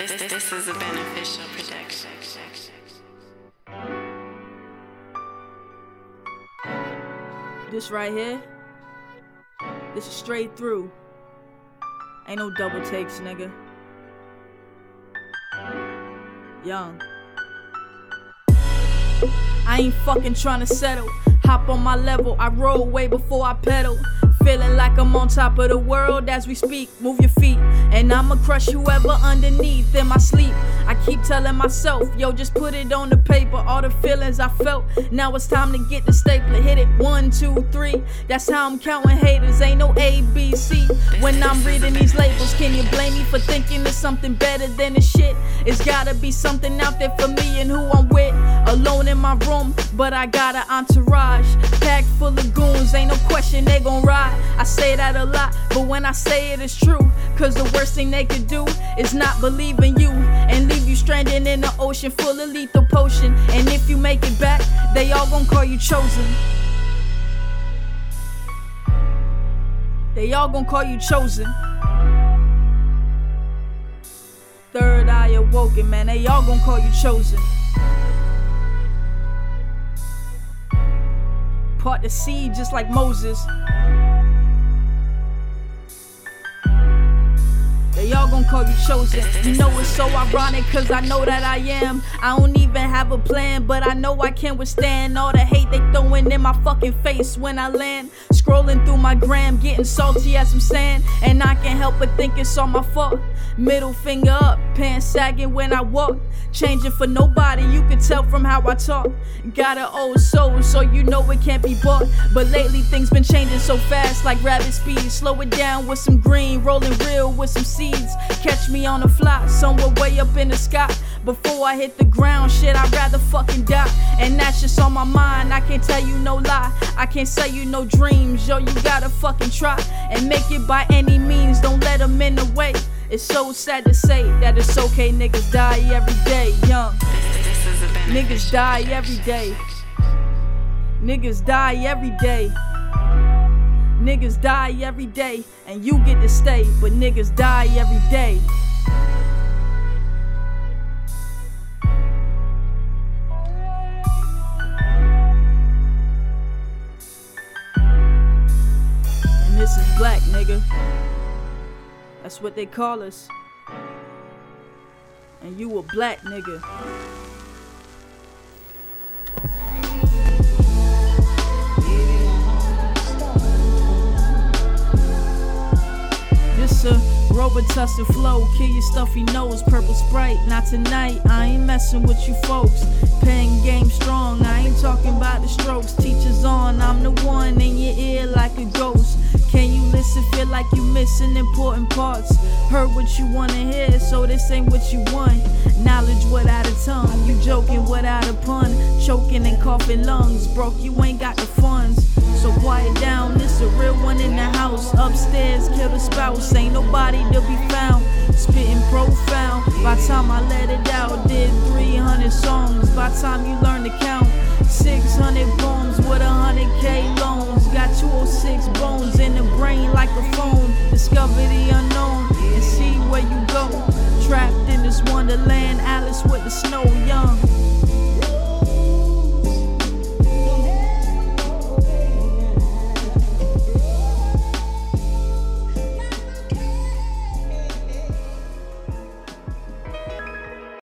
This, this, this is a beneficial production. This right here, this is straight through. Ain't no double takes, nigga. Young. I ain't fucking trying to settle. Hop on my level, I roll way before I pedal. Feeling like I'm on top of the world as we speak. Move your feet, and I'ma crush whoever underneath in my sleep. Keep telling myself, yo, just put it on the paper. All the feelings I felt. Now it's time to get the stapler. Hit it one, two, three. That's how I'm counting haters. Ain't no A, B, C. When I'm reading these labels, can you blame me for thinking there's something better than the shit? It's gotta be something out there for me and who I'm with. Alone in my room, but I got an entourage. Packed full of goons, ain't no question they gon' ride. I say that a lot, but when I say it, it's true. Cause the worst thing they could do is not believe in you stranded in the ocean full of lethal potion. And if you make it back, they all gon' call you chosen. They all gon' call you chosen. Third eye awoken, man, they all gon' call you chosen. Part the sea just like Moses. They all gon' call you chosen. You know it's so ironic, cause I know that I am. I don't even have a plan, but I know I can withstand all the hate they throwing in my fucking face when I land. Scrolling through my gram, getting salty as I'm saying, and I can't help but think it's all my fault. Middle finger up, pants sagging when I walk. Changing for nobody, you can tell from how I talk. Got an old soul, so you know it can't be bought. But lately things been changing so fast, like rabbit speed. Slow it down with some green, rolling real with some seeds. Catch me on a fly, somewhere way up in the sky. Before I hit the ground, shit, I'd rather fucking die. And that's just on my mind, I can't tell you no lie. I can't sell you no dreams, yo, you gotta fucking try. And make it by any means, don't let them in the way. It's so sad to say that it's okay, niggas die every day, young. Niggas die every day. Niggas die every day. Niggas die every day, and you get to stay, but niggas die every day. And this is black, nigga. That's what they call us. And you a black nigga. Robitussin flow, kill your stuffy nose, purple sprite. Not tonight, I ain't messing with you folks. Pen game strong, I ain't talking about the strokes. Teachers on, I'm the one in your ear like a ghost. Can you listen? Feel like you missing important parts. Heard what you wanna hear, so this ain't what you want. Knowledge without a tongue, you joking without a pun. Choking and coughing lungs, broke, you ain't got the funds. So quiet down, this a house. Upstairs, kill the spouse, ain't nobody to be found. Spitting profound, by time I let it out, did 300 songs. By time you learn to count, 600 poems with 100k loans. Got 206 bones